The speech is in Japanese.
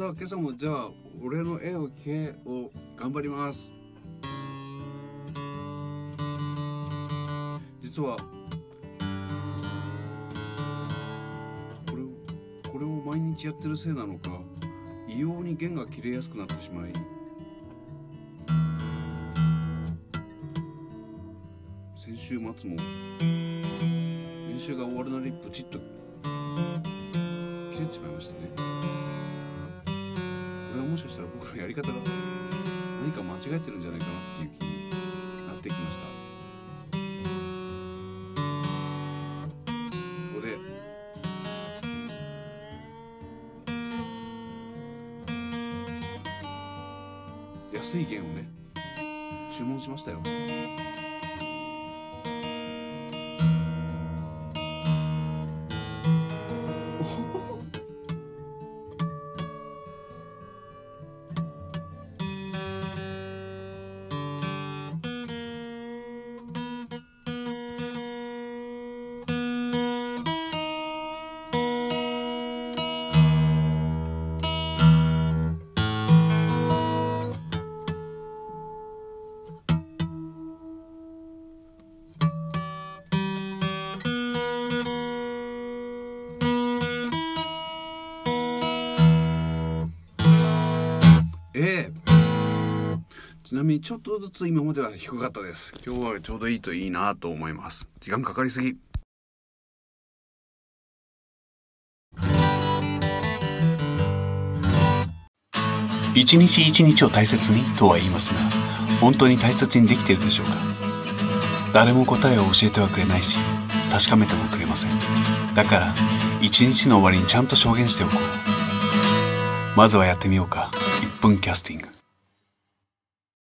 さあ今朝もじゃあ俺の絵を聞けを頑張ります。実はこれをこれを毎日やってるせいなのか異様に弦が切れやすくなってしまい。先週末も練習が終わるなりプチッと切れてしまいましてねこれはもしかしたら僕のやり方が何か間違えてるんじゃないかなっていう気になってきました。ここで。安い弦をね注文しましたよ。ちなみにちょっとずつ今までは低かったです。今日はちょうどいいといいなと思います。時間かかりすぎ。一日一日を大切にとは言いますが本当に大切にできているでしょうか？誰も答えを教えてはくれないし確かめてもくれません。だから一日の終わりにちゃんと証言しておこう。まずはやってみようか。Punkcasting.